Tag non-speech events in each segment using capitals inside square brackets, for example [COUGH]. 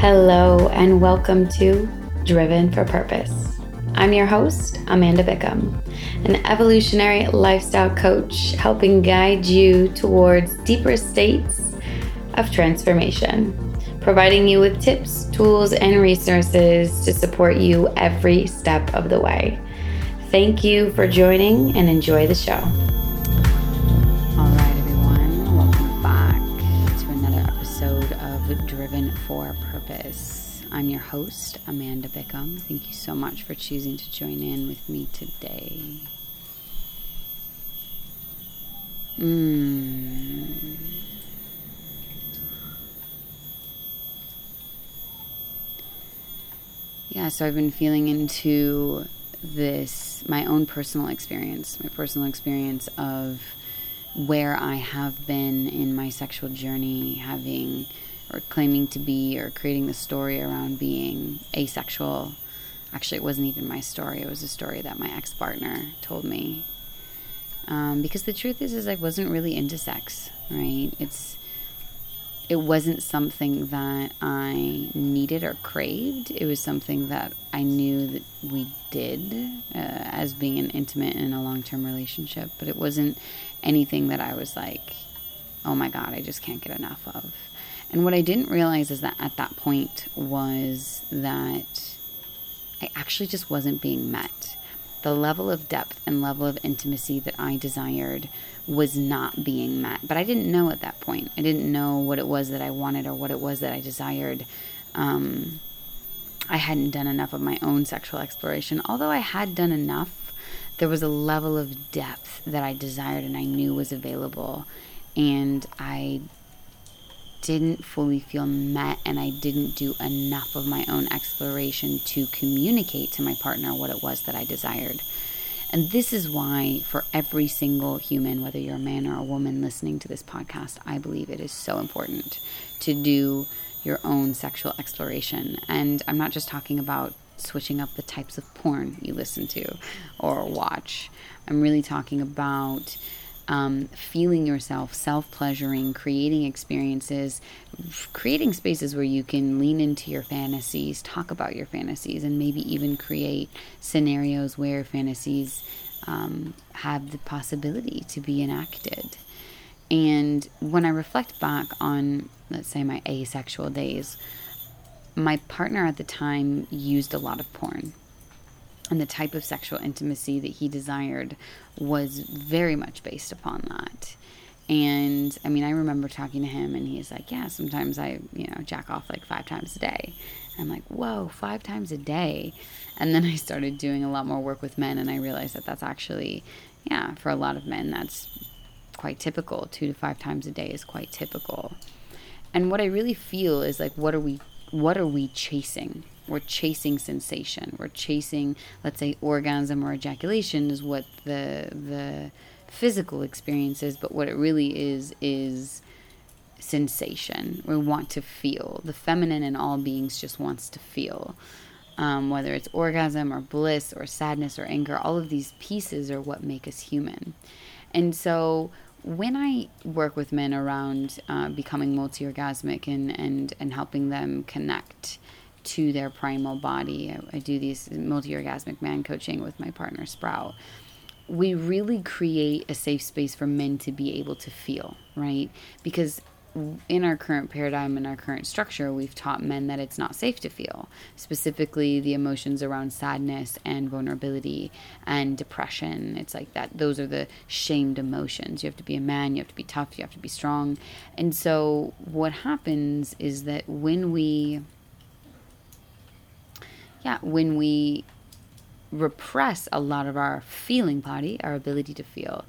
Hello, and welcome to Driven for Purpose. I'm your host, Amanda Bickham, an evolutionary lifestyle coach helping guide you towards deeper states of transformation, providing you with tips, tools, and resources to support you every step of the way. Thank you for joining and enjoy the show. I'm your host, Amanda Bickham. Thank you so much for choosing to join in with me today. Mm. Yeah, so I've been feeling into this my own personal experience, my personal experience of where I have been in my sexual journey, having or claiming to be or creating the story around being asexual. Actually, it wasn't even my story. It was a story that my ex partner told me. Um, because the truth is, is I wasn't really into sex, right? It's it wasn't something that I needed or craved. It was something that I knew that we did uh, as being an intimate and a long term relationship, but it wasn't anything that I was like, oh my God, I just can't get enough of. And what I didn't realize is that at that point was that I actually just wasn't being met. The level of depth and level of intimacy that I desired was not being met. But I didn't know at that point. I didn't know what it was that I wanted or what it was that I desired. Um, I hadn't done enough of my own sexual exploration. Although I had done enough, there was a level of depth that I desired and I knew was available. And I didn't fully feel met and I didn't do enough of my own exploration to communicate to my partner what it was that I desired. And this is why, for every single human, whether you're a man or a woman listening to this podcast, I believe it is so important to do your own sexual exploration. And I'm not just talking about switching up the types of porn you listen to or watch, I'm really talking about um, feeling yourself, self pleasuring, creating experiences, creating spaces where you can lean into your fantasies, talk about your fantasies, and maybe even create scenarios where fantasies um, have the possibility to be enacted. And when I reflect back on, let's say, my asexual days, my partner at the time used a lot of porn and the type of sexual intimacy that he desired was very much based upon that. And I mean, I remember talking to him, and he's like, "Yeah, sometimes I, you know, jack off like five times a day." I'm like, "Whoa, five times a day!" And then I started doing a lot more work with men, and I realized that that's actually, yeah, for a lot of men, that's quite typical. Two to five times a day is quite typical. And what I really feel is like, what are we, what are we chasing? We're chasing sensation. We're chasing let's say orgasm or ejaculation is what the the physical experience is but what it really is is sensation. We want to feel. The feminine in all beings just wants to feel. Um, whether it's orgasm or bliss or sadness or anger all of these pieces are what make us human. And so when I work with men around uh, becoming multi-orgasmic and, and, and helping them connect to their primal body. I, I do these multi orgasmic man coaching with my partner Sprout. We really create a safe space for men to be able to feel, right? Because in our current paradigm in our current structure we've taught men that it's not safe to feel specifically the emotions around sadness and vulnerability and depression it's like that those are the shamed emotions you have to be a man you have to be tough you have to be strong and so what happens is that when we yeah, when we repress a lot of our feeling body, our ability to feel,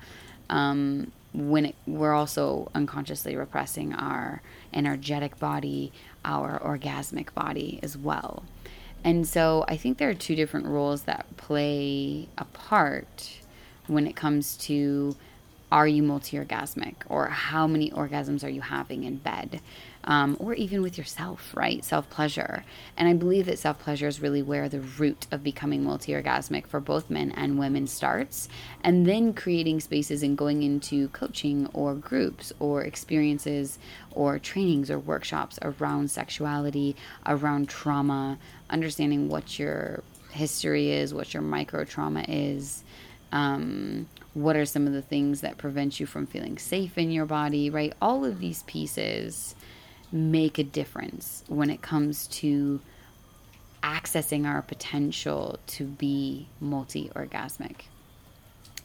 um, when it, we're also unconsciously repressing our energetic body, our orgasmic body as well. And so I think there are two different roles that play a part when it comes to are you multi orgasmic? Or how many orgasms are you having in bed? Um, or even with yourself, right? Self pleasure. And I believe that self pleasure is really where the root of becoming multi orgasmic for both men and women starts. And then creating spaces and going into coaching or groups or experiences or trainings or workshops around sexuality, around trauma, understanding what your history is, what your micro trauma is. Um, what are some of the things that prevent you from feeling safe in your body, right? All of these pieces make a difference when it comes to accessing our potential to be multi orgasmic.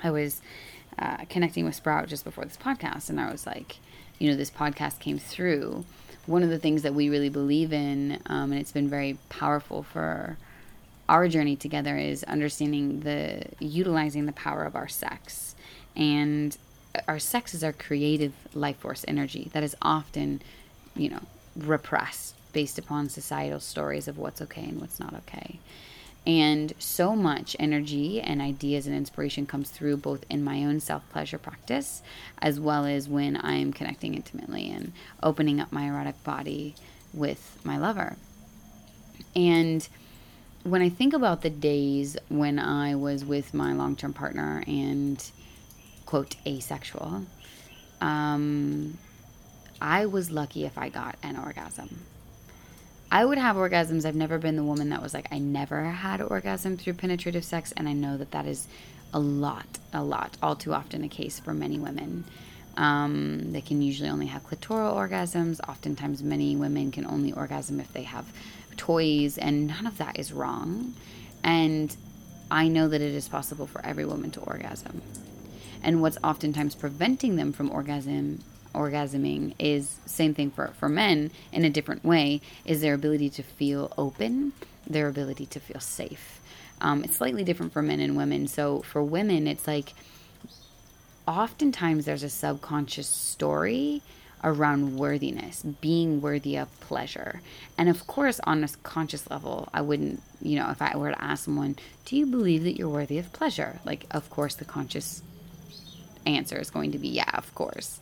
I was uh, connecting with Sprout just before this podcast, and I was like, you know, this podcast came through. One of the things that we really believe in, um, and it's been very powerful for our journey together is understanding the utilizing the power of our sex and our sex is our creative life force energy that is often you know repressed based upon societal stories of what's okay and what's not okay and so much energy and ideas and inspiration comes through both in my own self pleasure practice as well as when I am connecting intimately and opening up my erotic body with my lover. And when I think about the days when I was with my long term partner and, quote, asexual, um, I was lucky if I got an orgasm. I would have orgasms. I've never been the woman that was like, I never had orgasm through penetrative sex, and I know that that is a lot, a lot, all too often a case for many women. Um, they can usually only have clitoral orgasms. Oftentimes, many women can only orgasm if they have toys, and none of that is wrong. And I know that it is possible for every woman to orgasm. And what's oftentimes preventing them from orgasm orgasming is same thing for, for men in a different way is their ability to feel open their ability to feel safe um, it's slightly different for men and women so for women it's like oftentimes there's a subconscious story around worthiness, being worthy of pleasure. And of course, on a conscious level, I wouldn't, you know, if I were to ask someone, Do you believe that you're worthy of pleasure? Like, of course, the conscious answer is going to be, Yeah, of course.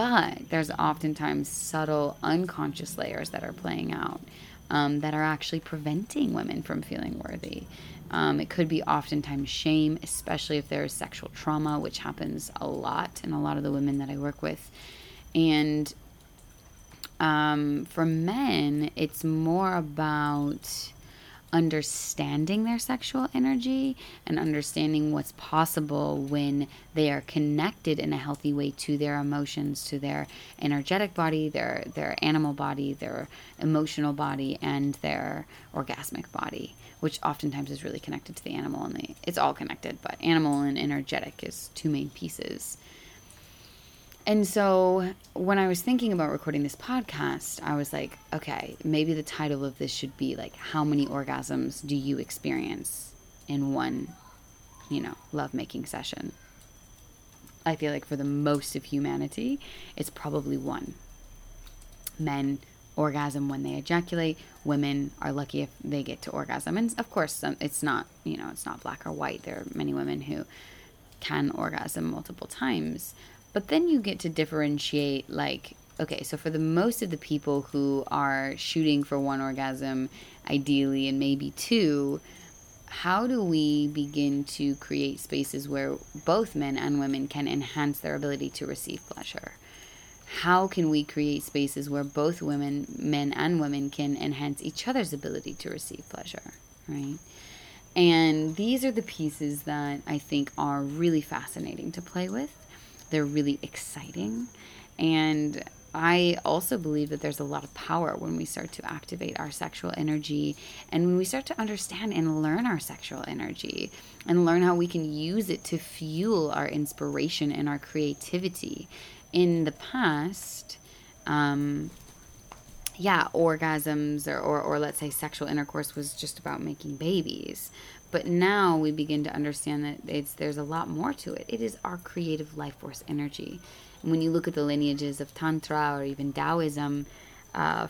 But there's oftentimes subtle, unconscious layers that are playing out um, that are actually preventing women from feeling worthy. Um, it could be oftentimes shame, especially if there is sexual trauma, which happens a lot in a lot of the women that I work with. And um, for men, it's more about understanding their sexual energy and understanding what's possible when they are connected in a healthy way to their emotions to their energetic body their their animal body their emotional body and their orgasmic body which oftentimes is really connected to the animal and the it's all connected but animal and energetic is two main pieces and so when I was thinking about recording this podcast, I was like, okay, maybe the title of this should be like, How many orgasms do you experience in one, you know, lovemaking session? I feel like for the most of humanity, it's probably one. Men orgasm when they ejaculate. Women are lucky if they get to orgasm. And of course, it's not, you know, it's not black or white. There are many women who can orgasm multiple times. But then you get to differentiate, like, okay, so for the most of the people who are shooting for one orgasm, ideally, and maybe two, how do we begin to create spaces where both men and women can enhance their ability to receive pleasure? How can we create spaces where both women, men and women, can enhance each other's ability to receive pleasure, right? And these are the pieces that I think are really fascinating to play with they're really exciting. And I also believe that there's a lot of power when we start to activate our sexual energy and when we start to understand and learn our sexual energy and learn how we can use it to fuel our inspiration and our creativity. In the past, um, yeah, orgasms or, or, or let's say sexual intercourse was just about making babies. But now we begin to understand that it's there's a lot more to it. It is our creative life force energy. And when you look at the lineages of Tantra or even Taoism, uh,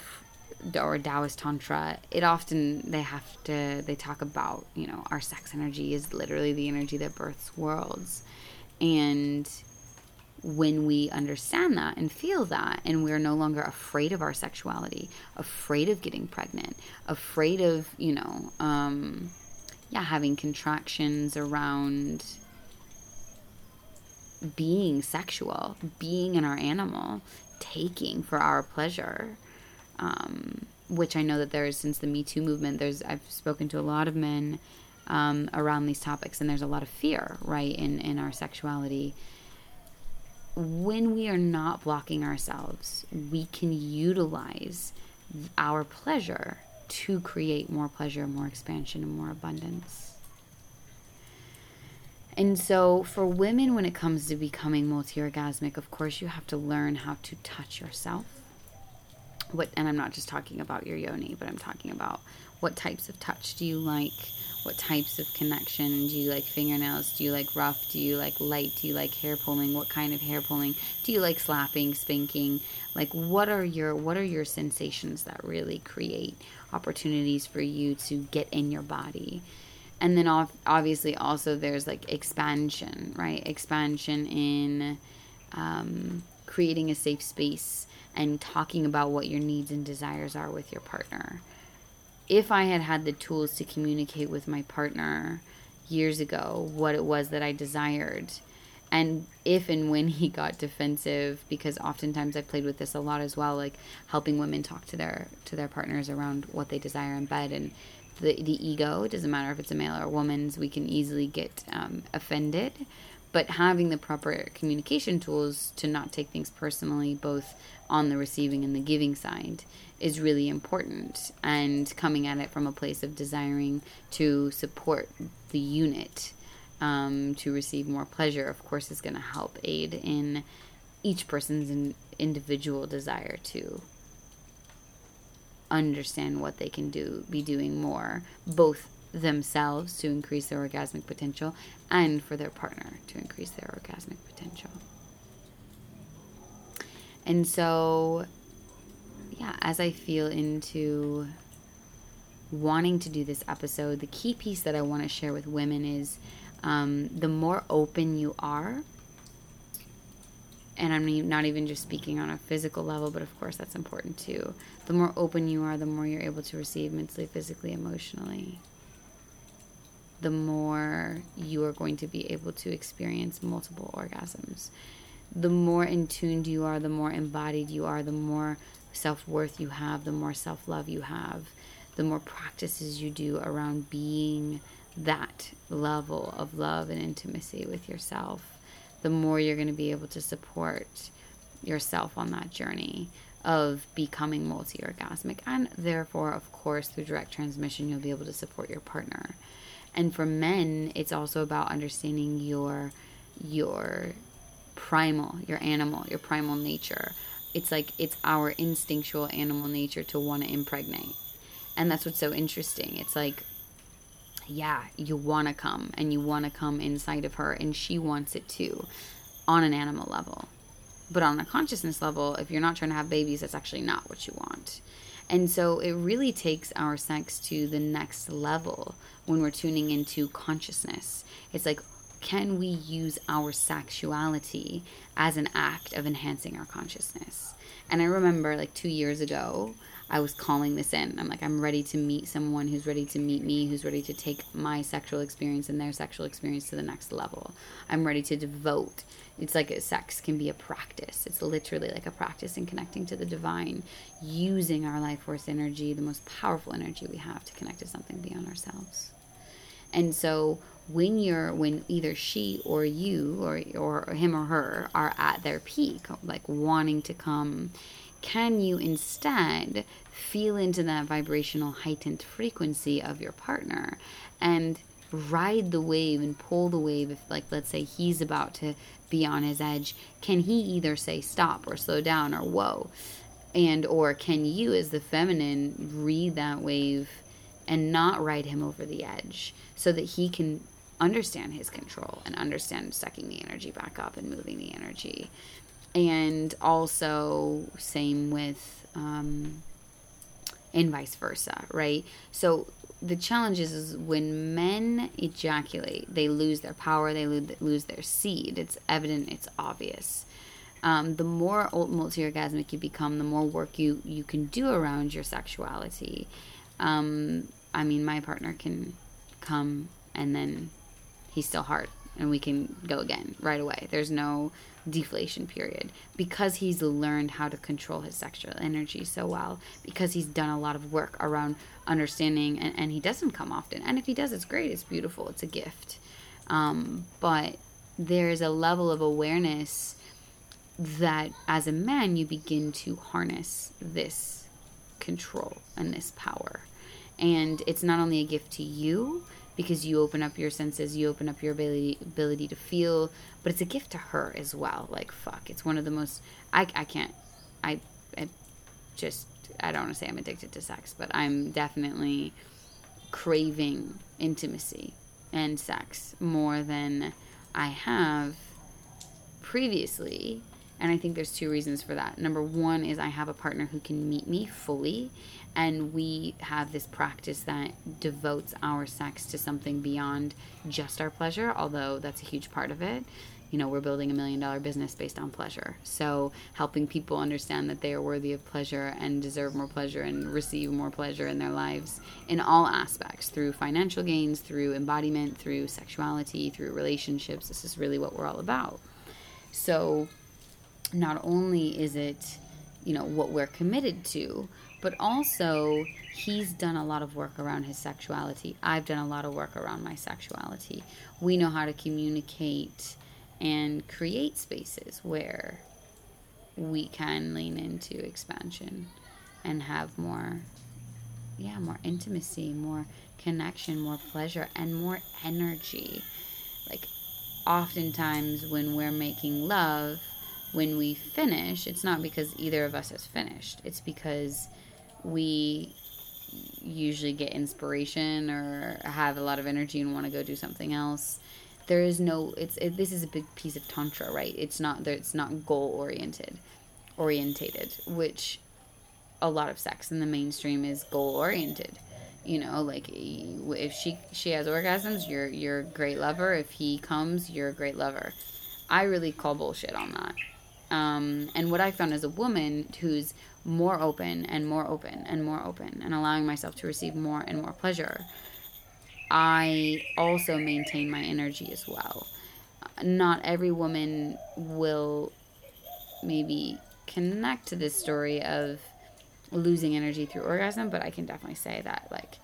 or Taoist Tantra, it often they have to they talk about you know our sex energy is literally the energy that births worlds, and when we understand that and feel that, and we're no longer afraid of our sexuality, afraid of getting pregnant, afraid of, you know, um, yeah, having contractions around being sexual, being in our animal, taking for our pleasure. Um, which I know that there is since the Me Too movement. There's I've spoken to a lot of men um, around these topics, and there's a lot of fear, right, in in our sexuality when we are not blocking ourselves, we can utilize our pleasure to create more pleasure, more expansion, and more abundance. And so, for women, when it comes to becoming multi orgasmic, of course, you have to learn how to touch yourself. What, and I'm not just talking about your yoni, but I'm talking about what types of touch do you like? what types of connection? Do you like fingernails? Do you like rough? Do you like light? Do you like hair pulling? What kind of hair pulling? Do you like slapping spanking? Like what are your what are your sensations that really create opportunities for you to get in your body. And then obviously also there's like expansion right? Expansion in um, creating a safe space and talking about what your needs and desires are with your partner. If I had had the tools to communicate with my partner years ago what it was that I desired, and if and when he got defensive, because oftentimes I've played with this a lot as well, like helping women talk to their to their partners around what they desire in bed and the the ego. It doesn't matter if it's a male or a woman's. We can easily get um, offended but having the proper communication tools to not take things personally, both on the receiving and the giving side, is really important. And coming at it from a place of desiring to support the unit um, to receive more pleasure, of course, is going to help aid in each person's in individual desire to understand what they can do, be doing more, both themselves to increase their orgasmic potential and for their partner to increase their orgasmic potential. And so, yeah, as I feel into wanting to do this episode, the key piece that I want to share with women is um, the more open you are, and I'm not even just speaking on a physical level, but of course that's important too. The more open you are, the more you're able to receive mentally, physically, emotionally the more you are going to be able to experience multiple orgasms. The more in tuned you are, the more embodied you are, the more self worth you have, the more self love you have, the more practices you do around being that level of love and intimacy with yourself, the more you're going to be able to support yourself on that journey of becoming multi orgasmic. And therefore, of course, through direct transmission, you'll be able to support your partner. And for men, it's also about understanding your your primal, your animal, your primal nature. It's like it's our instinctual animal nature to want to impregnate. And that's what's so interesting. It's like yeah, you want to come and you want to come inside of her and she wants it too on an animal level. But on a consciousness level, if you're not trying to have babies, that's actually not what you want. And so it really takes our sex to the next level when we're tuning into consciousness. It's like, can we use our sexuality as an act of enhancing our consciousness? And I remember like two years ago, I was calling this in. I'm like, I'm ready to meet someone who's ready to meet me, who's ready to take my sexual experience and their sexual experience to the next level. I'm ready to devote. It's like sex can be a practice. It's literally like a practice in connecting to the divine, using our life force energy, the most powerful energy we have to connect to something beyond ourselves. And so when you're when either she or you or or him or her are at their peak, like wanting to come can you instead feel into that vibrational heightened frequency of your partner and ride the wave and pull the wave if like let's say he's about to be on his edge can he either say stop or slow down or whoa? And or can you as the feminine read that wave and not ride him over the edge so that he can understand his control and understand sucking the energy back up and moving the energy and also same with um, and vice versa right so the challenge is, is when men ejaculate, they lose their power, they lose, their seed. It's evident, it's obvious. Um, the more multi orgasmic you become, the more work you, you can do around your sexuality. Um, I mean, my partner can come and then he's still hard and we can go again right away. There's no deflation period because he's learned how to control his sexual energy so well because he's done a lot of work around understanding and, and he doesn't come often. And if he does it's great it's beautiful it's a gift. Um, but there's a level of awareness that as a man you begin to harness this control and this power. And it's not only a gift to you because you open up your senses, you open up your ability ability to feel, but it's a gift to her as well. Like fuck, it's one of the most I I can't I I just I don't want to say I'm addicted to sex, but I'm definitely craving intimacy and sex more than I have previously. And I think there's two reasons for that. Number one is I have a partner who can meet me fully and we have this practice that devotes our sex to something beyond just our pleasure although that's a huge part of it. You know we're building a million dollar business based on pleasure. So helping people understand that they are worthy of pleasure and deserve more pleasure and receive more pleasure in their lives in all aspects through financial gains through embodiment through sexuality through relationships. This is really what we're all about. So not only is it you know what we're committed to but also he's done a lot of work around his sexuality. I've done a lot of work around my sexuality. We know how to communicate and create spaces where we can lean into expansion and have more yeah, more intimacy, more connection, more pleasure and more energy. Like oftentimes when we're making love, when we finish, it's not because either of us has finished. It's because we usually get inspiration or have a lot of energy and want to go do something else there is no it's it, this is a big piece of tantra right? It's not it's not goal oriented orientated which a lot of sex in the mainstream is goal oriented. You know like if she she has orgasms you're you're a great lover. If he comes you're a great lover. I really call bullshit on that. Um, and what i found as a woman who's more open and more open and more open and allowing myself to receive more and more pleasure, I also maintain my energy as well. Not every woman will maybe connect to this story of losing energy through orgasm, but I can definitely say that, like,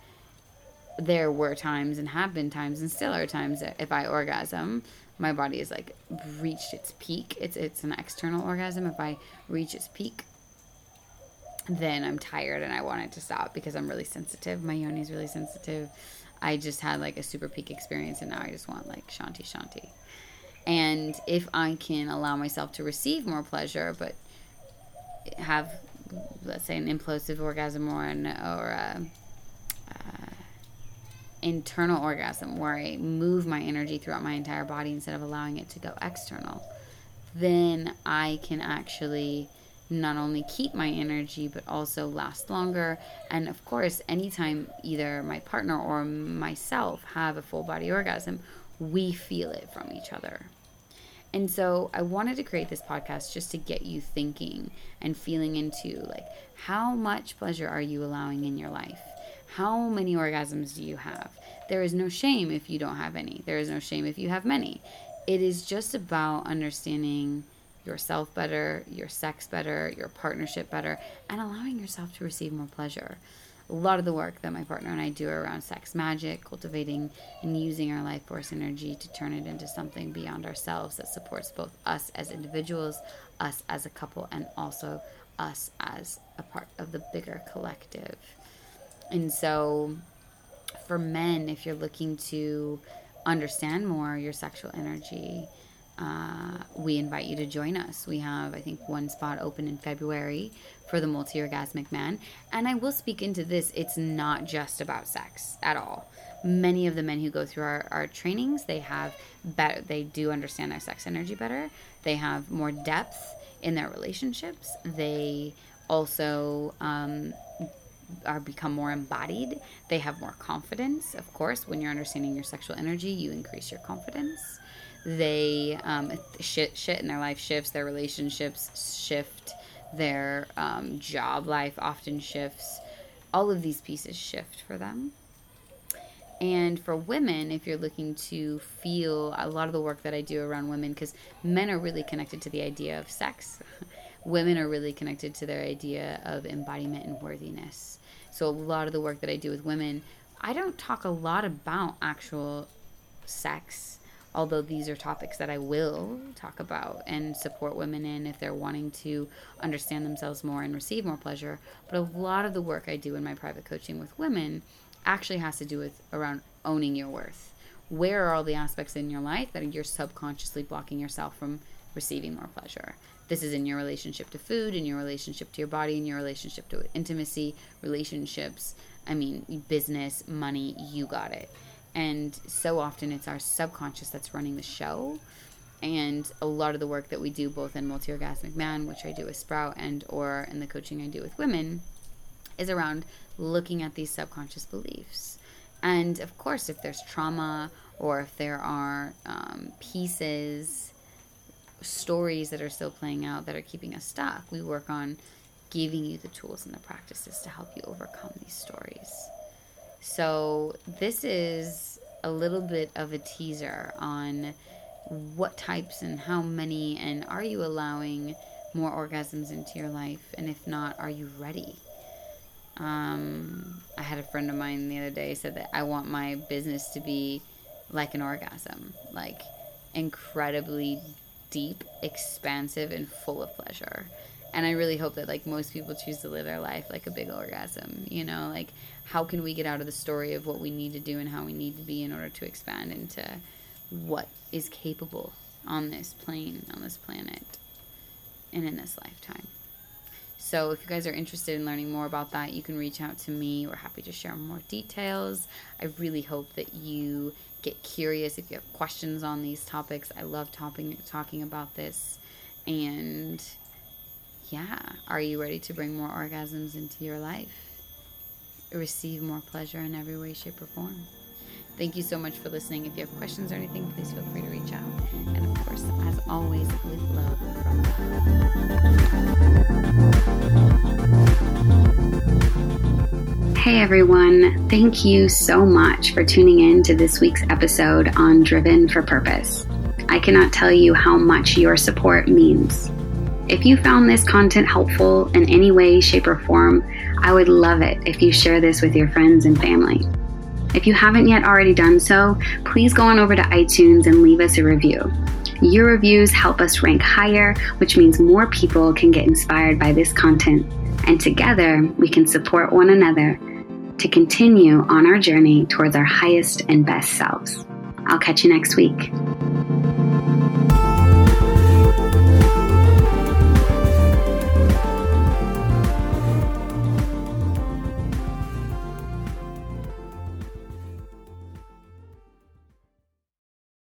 there were times and have been times and still are times that if I orgasm, my body is like reached its peak. It's it's an external orgasm. If I reach its peak, then I'm tired and I want it to stop because I'm really sensitive. My yoni is really sensitive. I just had like a super peak experience and now I just want like shanti shanti. And if I can allow myself to receive more pleasure, but have, let's say, an implosive orgasm or an or a, uh, internal orgasm where I move my energy throughout my entire body instead of allowing it to go external, then I can actually not only keep my energy but also last longer. And of course anytime either my partner or myself have a full body orgasm we feel it from each other. And so i wanted to create this podcast just to get you thinking and feeling into like how much pleasure are you allowing in your life? How many orgasms do you have? There is no shame if you don't have any. There is no shame if you have many. It is just about understanding yourself better, your sex better, your partnership better, and allowing yourself to receive more pleasure. A lot of the work that my partner and I do around sex magic, cultivating and using our life force energy to turn it into something beyond ourselves that supports both us as individuals, us as a couple, and also us as a part of the bigger collective. And so, for men, if you're looking to understand more your sexual energy, uh, we invite you to join us. We have, I think, one spot open in February for the multi orgasmic man. And I will speak into this, it's not just about sex at all. Many of the men who go through our, our trainings, they have better, they do understand their sex energy better. They have more depth in their relationships. They also um, are become more embodied. They have more confidence. Of course, when you're understanding your sexual energy, you increase your confidence. They um, shit shit in their life shifts. Their relationships shift. Their um, job life often shifts. All of these pieces shift for them. And for women, if you're looking to feel a lot of the work that I do around women, because men are really connected to the idea of sex, [LAUGHS] women are really connected to their idea of embodiment and worthiness. So a lot of the work that I do with women, I don't talk a lot about actual sex, although these are topics that I will talk about and support women in if they're wanting to understand themselves more and receive more pleasure. But a lot of the work I do in my private coaching with women actually has to do with around owning your worth. Where are all the aspects in your life that you're subconsciously blocking yourself from receiving more pleasure? This is in your relationship to food, in your relationship to your body, in your relationship to intimacy, relationships, I mean, business, money, you got it. And so often it's our subconscious that's running the show. And a lot of the work that we do both in multi-orgasmic man, which I do with Sprout and or in the coaching I do with women, is around looking at these subconscious beliefs. And of course, if there's trauma or if there are um, pieces, stories that are still playing out that are keeping us stuck, we work on giving you the tools and the practices to help you overcome these stories. So, this is a little bit of a teaser on what types and how many, and are you allowing more orgasms into your life? And if not, are you ready? Um, I had a friend of mine the other day said that I want my business to be like an orgasm, like incredibly deep, expansive, and full of pleasure. And I really hope that like most people choose to live their life like a big orgasm. You know, like how can we get out of the story of what we need to do and how we need to be in order to expand into what is capable on this plane, on this planet, and in this lifetime. So if you guys are interested in learning more about that, you can reach out to me. We're happy to share more details. I really hope that you get curious if you have questions on these topics. I love talking talking about this. And yeah, are you ready to bring more orgasms into your life? Receive more pleasure in every way, shape, or form. Thank you so much for listening. If you have questions or anything, please feel free to reach out. And of course, as always, with love from Hey everyone, thank you so much for tuning in to this week's episode on Driven for Purpose. I cannot tell you how much your support means. If you found this content helpful in any way, shape, or form, I would love it if you share this with your friends and family. If you haven't yet already done so, please go on over to iTunes and leave us a review. Your reviews help us rank higher, which means more people can get inspired by this content, and together we can support one another to continue on our journey towards our highest and best selves. I'll catch you next week.